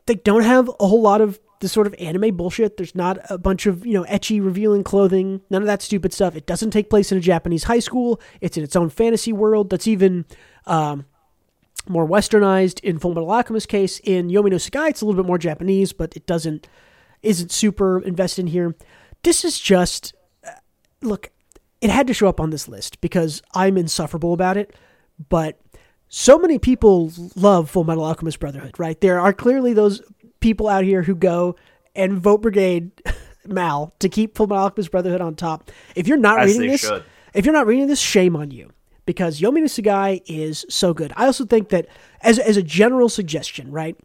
they don't have a whole lot of the sort of anime bullshit. There's not a bunch of, you know, ecchi revealing clothing, none of that stupid stuff. It doesn't take place in a Japanese high school. It's in its own fantasy world that's even um, more westernized in Fullmetal Alchemist case. In Yomi no Tsugai, it's a little bit more Japanese, but it doesn't isn't super invested in here. This is just uh, look. It had to show up on this list because I'm insufferable about it, but so many people love Fullmetal Alchemist Brotherhood, right? There are clearly those people out here who go and vote Brigade <laughs> MAL to keep Full Alchemist Brotherhood on top. If you're not As reading this, should. if you're not reading this, shame on you because Yomi Tsugai is so good. I also think that as as a general suggestion, right?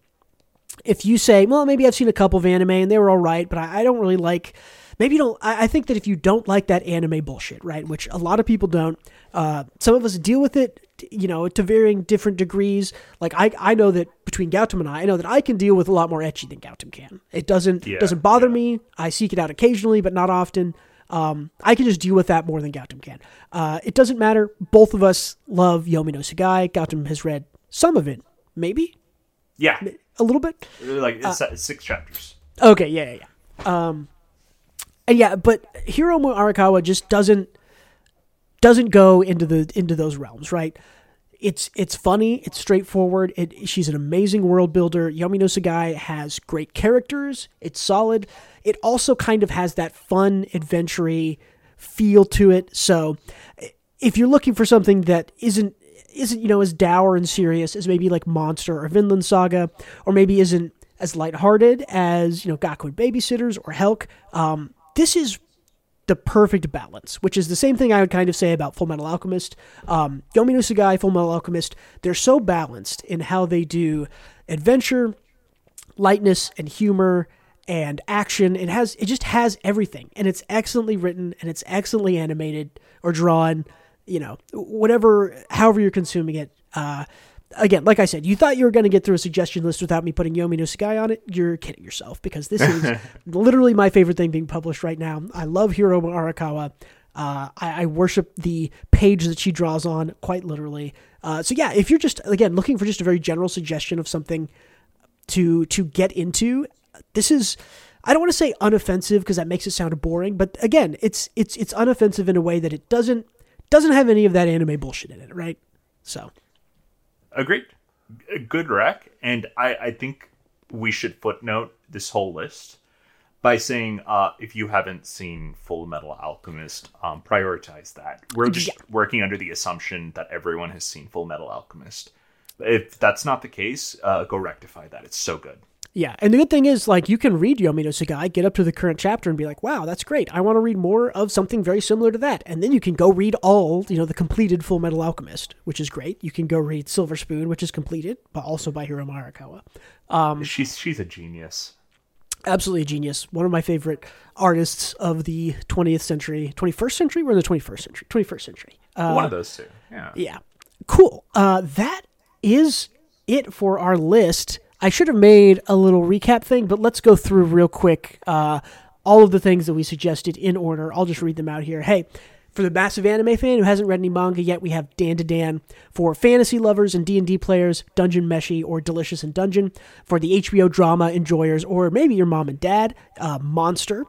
If you say, well, maybe I've seen a couple of anime and they were all right, but I, I don't really like. Maybe you don't. I, I think that if you don't like that anime bullshit, right, which a lot of people don't, uh, some of us deal with it, you know, to varying different degrees. Like I, I know that between Gautam and I, I know that I can deal with a lot more ecchi than Gautam can. It doesn't Yeah, doesn't bother yeah. me. I seek it out occasionally, but not often. Um, I can just deal with that more than Gautam can. Uh, it doesn't matter. Both of us love Yomi no Tsugai. Gautam has read some of it, maybe Yeah, a little bit. like Uh, six chapters. Okay, yeah, yeah, yeah. Um, and yeah, but Hiromu Arakawa just doesn't doesn't go into the into those realms, right? It's it's funny, it's straightforward. It she's an amazing world builder. Yomi no Tsugai has great characters. It's solid. It also kind of has that fun, adventure feel to it. So, if you're looking for something that isn't isn't you know as dour and serious as maybe like Monster or Vinland Saga, or maybe isn't as lighthearted as you know Gakuen Babysitters or Helck, um, this is the perfect balance, which is the same thing I would kind of say about Fullmetal Alchemist. Um, Yomi no Tsugai, Full Metal Alchemist, they're so balanced in how they do adventure, lightness, and humor and action. It has it just has everything, and it's excellently written and it's excellently animated or drawn. You know, whatever, however you're consuming it. Uh, again, like I said, you thought you were going to get through a suggestion list without me putting Yomi no Tsugai on it. You're kidding yourself because this is <laughs> literally my favorite thing being published right now. I love Hiro Arakawa. Uh, I, I worship the page that she draws on, quite literally. Uh, so yeah, if you're just again looking for just a very general suggestion of something to to get into, this is I don't want to say unoffensive because that makes it sound boring, but again, it's it's it's unoffensive in a way that it doesn't doesn't have any of that anime bullshit in it, right? So Agreed. A Good rec, and I, I think we should footnote this whole list by saying uh, if you haven't seen Fullmetal Alchemist, um, prioritize that. We're just Yeah. working under the assumption that everyone has seen Fullmetal Alchemist. If that's not the case, uh, go rectify that. It's so good. Yeah, and the good thing is, like, you can read Yomi no Tsugai, get up to the current chapter, and be like, "Wow, that's great! I want to read more of something very similar to that." And then you can go read all, you know, the completed Fullmetal Alchemist, which is great. You can go read Silver Spoon, which is completed, but also by Hiro Arakawa. Um, she's she's a genius. Absolutely a genius. One of my favorite artists of the 20th century, 21st century. We're in the 21st century. 21st century. Uh, One of those two. Yeah. yeah. Cool. Uh, that is it for our list. I should have made a little recap thing, but let's go through real quick uh, all of the things that we suggested in order. I'll just read them out here. Hey, for the massive anime fan who hasn't read any manga yet, we have Dandadan. For fantasy lovers and D&D players, Dungeon Meshi or Delicious in Dungeon. For the HBO drama enjoyers or maybe your mom and dad, uh, Monster.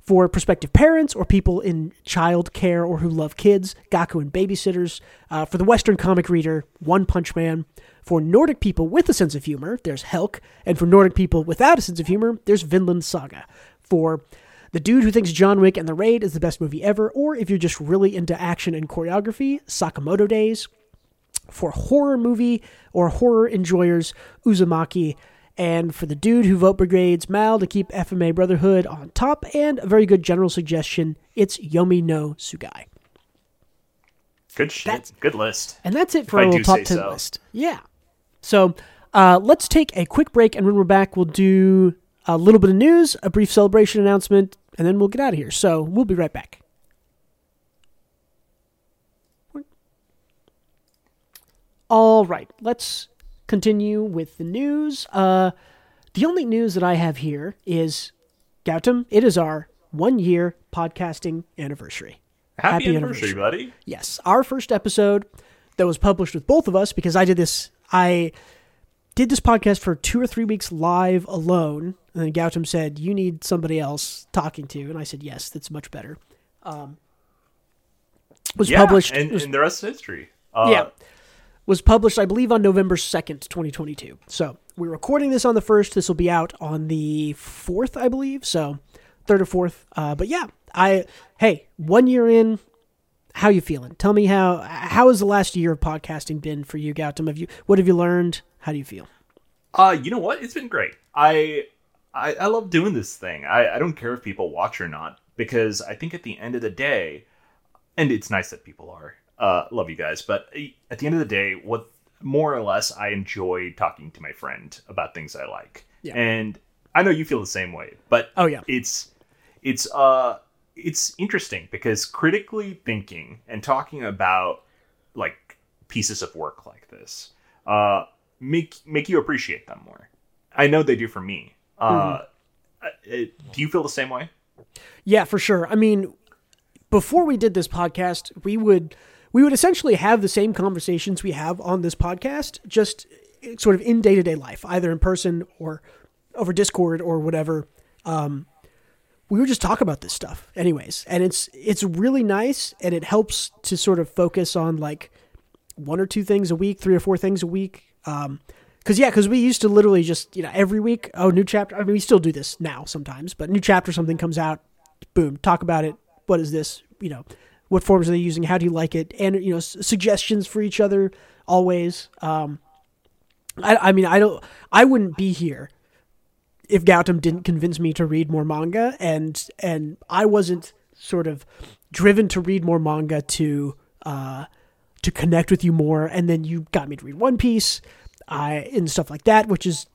For prospective parents or people in child care or who love kids, Gakuen Babysitters. Uh, for the Western comic reader, One Punch Man. For Nordic people with a sense of humor, there's Helck. And for Nordic people without a sense of humor, there's Vinland Saga. For the dude who thinks John Wick and The Raid is the best movie ever, or if you're just really into action and choreography, Sakamoto Days. For horror movie or horror enjoyers, Uzumaki. And for the dude who vote brigades MAL to keep FMA Brotherhood on top, and a very good general suggestion, it's Yomi no Tsugai. Good shit. That's- Good list. And that's it for our top 10 so. list. Yeah. So uh, let's take a quick break, and when we're back, we'll do a little bit of news, a brief celebration announcement, and then we'll get out of here. So we'll be right back. All right, let's continue with the news. Uh, the only news that I have here is Gautam, it is our one year podcasting anniversary. Happy, Happy anniversary, anniversary. buddy. Yes, our first episode that was published with both of us because I did this. I did this podcast for two or three weeks live alone, and then Gautam said, "You need somebody else talking to," and I said, "Yes, that's much better." Um, was Yeah, published. and, was, and the rest is history. Uh, yeah, was published, I believe, on November second, twenty twenty two. So we're recording this on the first. This will be out on the fourth, I believe. So third or fourth. Uh, but yeah, I hey, one year in, how you feeling? Tell me how how has the last year of podcasting been for you, Gautam? Have you what have you learned? How do you feel? Uh, you know what? It's been great. I I, I love doing this thing. I, I don't care if people watch or not because I think at the end of the day, and it's nice that people are. Uh, love you guys, but at the end of the day, what more or less I enjoy talking to my friend about things I like, Yeah. and I know you feel the same way. But Oh yeah, it's it's uh it's interesting because critically thinking and talking about like pieces of work like this uh make make you appreciate them more i know they do for me uh uh, do you feel the same way Yeah, for sure. I mean, before we did this podcast, we would we would essentially have the same conversations we have on this podcast, just sort of in day to day life, either in person or over Discord or whatever. Um, we were just talk about this stuff, anyways, and it's it's really nice, and it helps to sort of focus on like one or two things a week, three or four things a week. Um, Cause yeah, cause we used to literally just you know every week. Oh, new chapter. I mean, we still do this now sometimes, but new chapter something comes out, boom, talk about it. What is this? You know, what forms are they using? How do you like it? And you know, s- suggestions for each other always. Um, I, I mean, I don't, I wouldn't be here if Gautam didn't convince me to read more manga, and and I wasn't sort of driven to read more manga to uh, to connect with you more, and then you got me to read One Piece, I and stuff like that, which has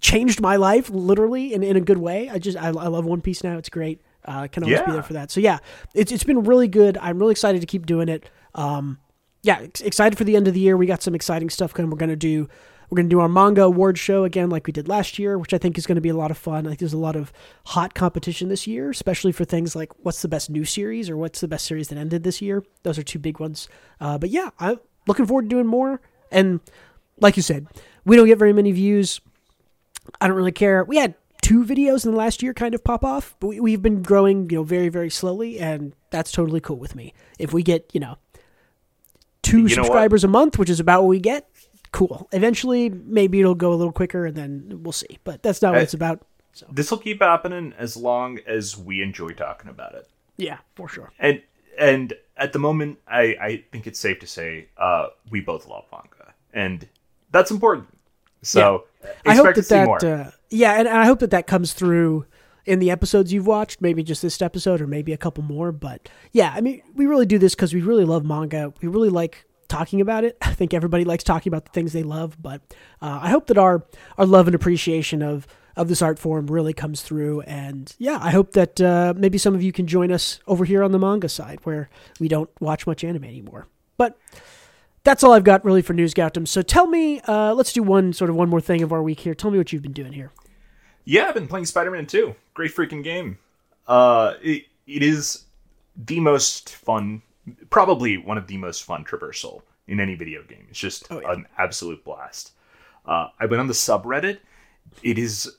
changed my life literally in, in a good way. I just I, I love One Piece now; it's great. Uh, can always be there for that. So yeah, it's it's been really good. I'm really excited to keep doing it. Um, yeah, excited for the end of the year. We got some exciting stuff coming. We're gonna do we're gonna do our manga award show again, like we did last year, which I think is gonna be a lot of fun. I think there's a lot of hot competition this year, especially for things like what's the best new series or what's the best series that ended this year. Those are two big ones. Uh, but yeah, I'm looking forward to doing more. And like you said, we don't get very many views. I don't really care. We had two videos in the last year kind of pop off, but we, we've been growing, you know, very, very slowly, and that's totally cool with me. If we get, you know, two You know what? subscribers a month, which is about what we get, cool. Eventually, maybe it'll go a little quicker, and then we'll see. But that's not what I- it's about. So this will keep happening as long as we enjoy talking about it yeah, for sure. and and at the moment i i think it's safe to say uh we both love manga and that's important so I expect hope to that see that more uh, yeah, and, and I hope that that comes through in the episodes you've watched. Maybe just this episode, or maybe a couple more. But yeah, I mean, we really do this because we really love manga. We really like talking about it. <laughs> I think everybody likes talking about the things they love. But uh, I hope that our our love and appreciation of of this art form really comes through. And yeah, I hope that uh, maybe some of you can join us over here on the manga side, where we don't watch much anime anymore. But that's all I've got really for news, Gautam. So tell me, uh, let's do one sort of one more thing of our week here. Tell me what you've been doing here. Yeah, I've been playing Spider-Man 2. Great freaking game. Uh, it, it is the most fun, probably one of the most fun traversal in any video game. It's just Oh, yeah. an absolute blast. Uh, I went on the subreddit. It is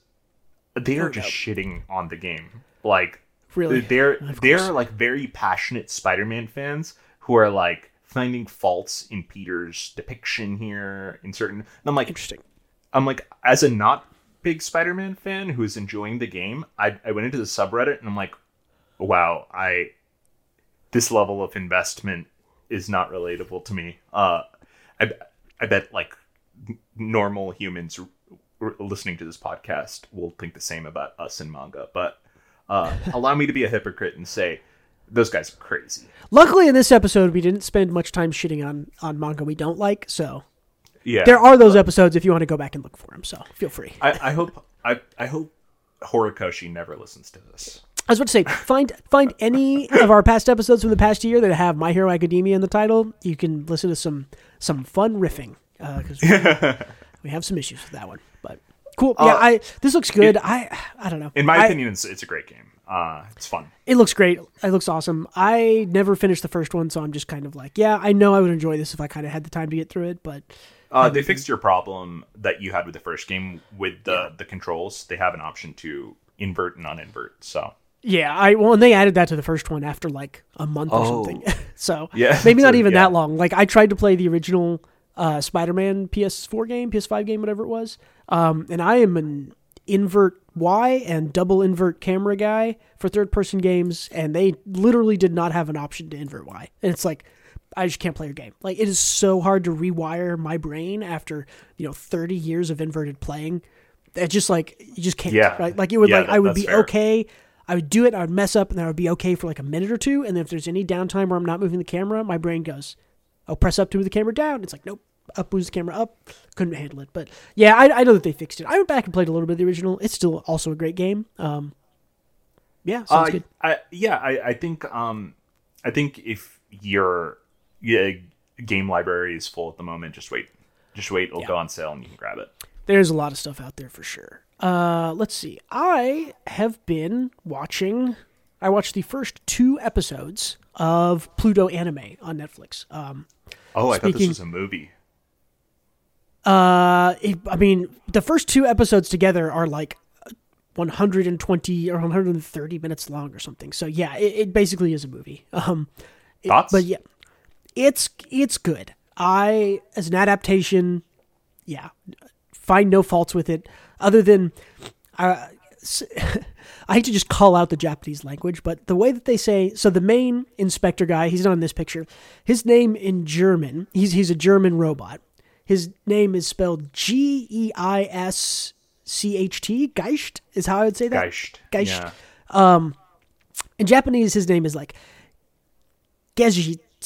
they are just shitting on the game. Like Really? they're they're like very passionate Spider-Man fans who are like finding faults in Peter's depiction here in certain. And I'm like, Interesting. I'm like, as a not big Spider-Man fan who is enjoying the game, I, I went into the subreddit and I'm like, wow, I this level of investment is not relatable to me. Uh, I I bet like normal humans r- listening to this podcast will think the same about us in manga, but uh, <laughs> allow me to be a hypocrite and say those guys are crazy. Luckily, in this episode, we didn't spend much time shitting on on manga we don't like. So Yeah, there are those episodes if you want to go back and look for them. So feel free. I, I hope I I hope Horikoshi never listens to this. I was about to say, find find any of our past episodes from the past year that have My Hero Academia in the title. You can listen to some some fun riffing because we, <laughs> we have some issues with that one. But cool. yeah, Uh, I this looks good. I I don't know. In my I- opinion, it's it's a great game. Uh, it's fun. It looks great. It looks awesome. I never finished the first one, so I'm just kind of like, yeah, I know I would enjoy this if I kind of had the time to get through it. But Uh, they fixed your problem that you had with the first game with the the controls. They have an option to invert and uninvert. So yeah, I well, and they added that to the first one after like a month or Oh. something. <laughs> so <laughs> Yeah, maybe not so, even yeah. that long. Like I tried to play the original uh, Spider-Man PS4 game, PS5 game, whatever it was. Um, and I am an invert Y and double invert camera guy for third-person games, and they literally did not have an option to invert Y. And it's like I just can't play your game. Like it is so hard to rewire my brain after you know 30 years of inverted playing. It just like you just can't. Yeah. Right. Like it would Yeah, like that- I would be fair. okay. I would do it. I would mess up, and then I would be okay for like a minute or two. And then if there's any downtime where I'm not moving the camera, my brain goes, "I'll press up to move the camera down." It's like nope. Up moves the camera up. Couldn't handle it. But yeah, I, I know that they fixed it. I went back and played a little bit of the original. It's still also a great game. Um, yeah, sounds Uh, good. I, yeah, I, I think um, I think if your yeah, game library is full at the moment, just wait, just wait. It'll go on sale and you can grab it. There's a lot of stuff out there for sure. Uh, let's see. I have been watching. I watched the first two episodes of Pluto anime on Netflix. Um, Oh, I thought this was a movie. uh, it, I mean, the first two episodes together are like 120 or 130 minutes long or something. So yeah, it, it basically is a movie. Um, it- Thoughts? but yeah, it's it's good. I as an adaptation, yeah, find no faults with it other than uh, <laughs> I hate to just call out the Japanese language, but the way that they say so the main inspector guy, he's not in this picture. His name in German, he's he's a German robot. His name is spelled G E I S C H T. Geist is how I would say that. Geist. Geist. Yeah. In Japanese, his name is like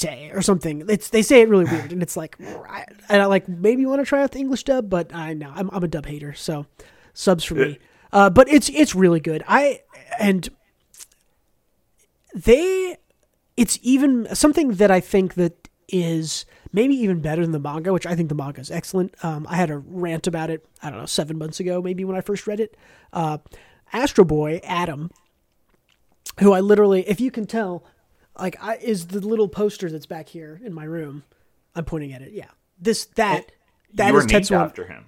Gezhite or something. It's they say it really weird, and it's like, I- and I like maybe you want to try out the English dub, but I know I'm, I'm a dub hater, so subs for me. Uh, but it's it's really good. I and they, it's even something that I think that is maybe even better than the manga, which I think the manga is excellent. Um, I had a rant about it. I don't know seven months ago, maybe when I first read it. Uh, Astro Boy Atom who I literally, if you can tell, like I is the little poster that's back here in my room. I'm pointing at it. Yeah, this that that you is Tetsuo. after him.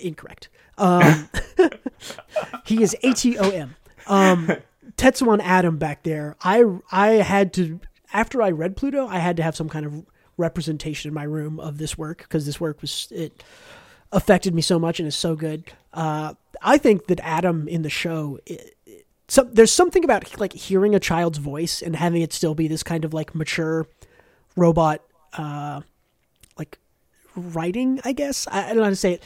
Incorrect. Um, <laughs> he is A T O M. Um, <laughs> Tetsuwan Atom back there. I I had to after I read Pluto, I had to have some kind of representation in my room of this work because this work was it affected me so much and is so good. Uh, I think that Atom in the show. Some, there's something about like hearing a child's voice and having it still be this kind of like mature robot uh like writing i guess? I, I don't know how to say it.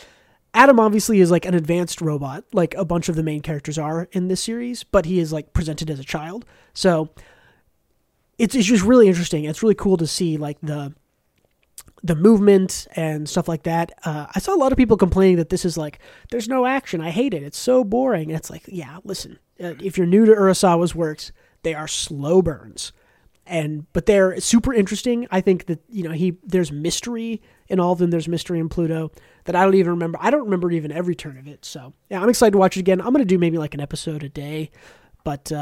Atom obviously is like an advanced robot like a bunch of the main characters are in this series but he is like presented as a child. So it's, it's just really interesting. It's really cool to see like the the movement and stuff like that uh, i saw a lot of people complaining that this is like there's no action i hate it it's so boring and it's like yeah listen uh, if you're new to urasawa's works they are slow burns and but they're super interesting. I think that you know he there's mystery in all of them. There's mystery in Pluto that I don't even remember. I don't remember even every turn of it. So yeah, I'm excited to watch it again. I'm gonna do maybe like an episode a day, but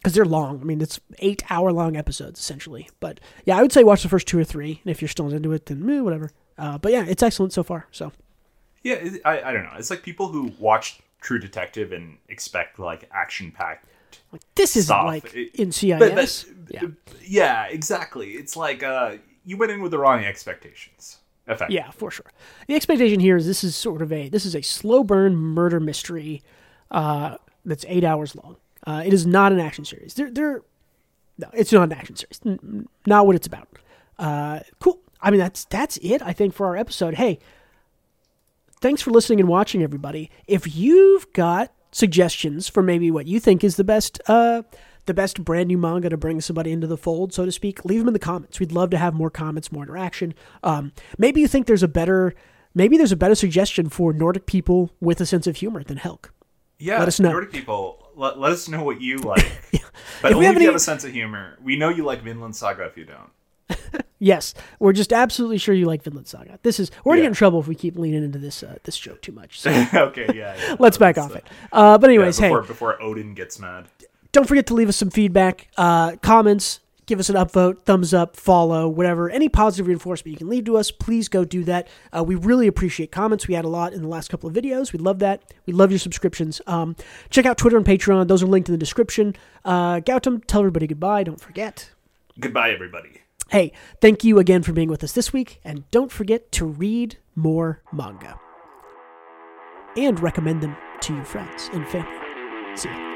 because they're long. I mean, it's eight hour long episodes essentially. But yeah, I would say watch the first two or three, and if you're still into it, then eh, whatever. Uh, but yeah, it's excellent so far. So Yeah, I, I don't know. It's like people who watch True Detective and expect like action packed. like this isn't Stuff. like It- in CIS. But, but yeah. yeah, exactly. It's like uh, you went in with the wrong expectations. Effect. Yeah, for sure. The expectation here is this is sort of a this is a slow burn murder mystery uh, that's eight hours long. Uh, it is not an action series. They're, they're no, it's not an action series. N- not what it's about. Uh, cool. I mean, that's that's it. I think for our episode. Hey, thanks for listening and watching, everybody. If you've got suggestions for maybe what you think is the best, uh, the best brand new manga to bring somebody into the fold, so to speak, leave them in the comments. We'd love to have more comments, more interaction. Um, maybe you think there's a better, maybe there's a better suggestion for Nordic people with a sense of humor than Helck. Yeah, Let us know. Nordic people, let, let us know what you like. <laughs> But If we only have if you any- have a sense of humor. We know you like Vinland Saga if you don't. <laughs> Yes, we're just absolutely sure you like Vinland Saga. This is we're gonna Yeah. get in trouble if we keep leaning into this uh, this joke too much. So <laughs> okay, yeah. yeah let's back off it. Uh, but anyways, hey, before, before Odin gets mad. don't forget to leave us some feedback, uh, comments, give us an upvote, thumbs up, follow, whatever. Any positive reinforcement you can leave to us, please go do that. Uh, we really appreciate comments. We had a lot in the last couple of videos. We love that. We love your subscriptions. Um, check out Twitter and Patreon. Those are linked in the description. Uh, Gautam, tell everybody goodbye. Don't forget. Goodbye, everybody. Hey, thank you again for being with us this week, and don't forget to read more manga. And recommend them to your friends and family. See you.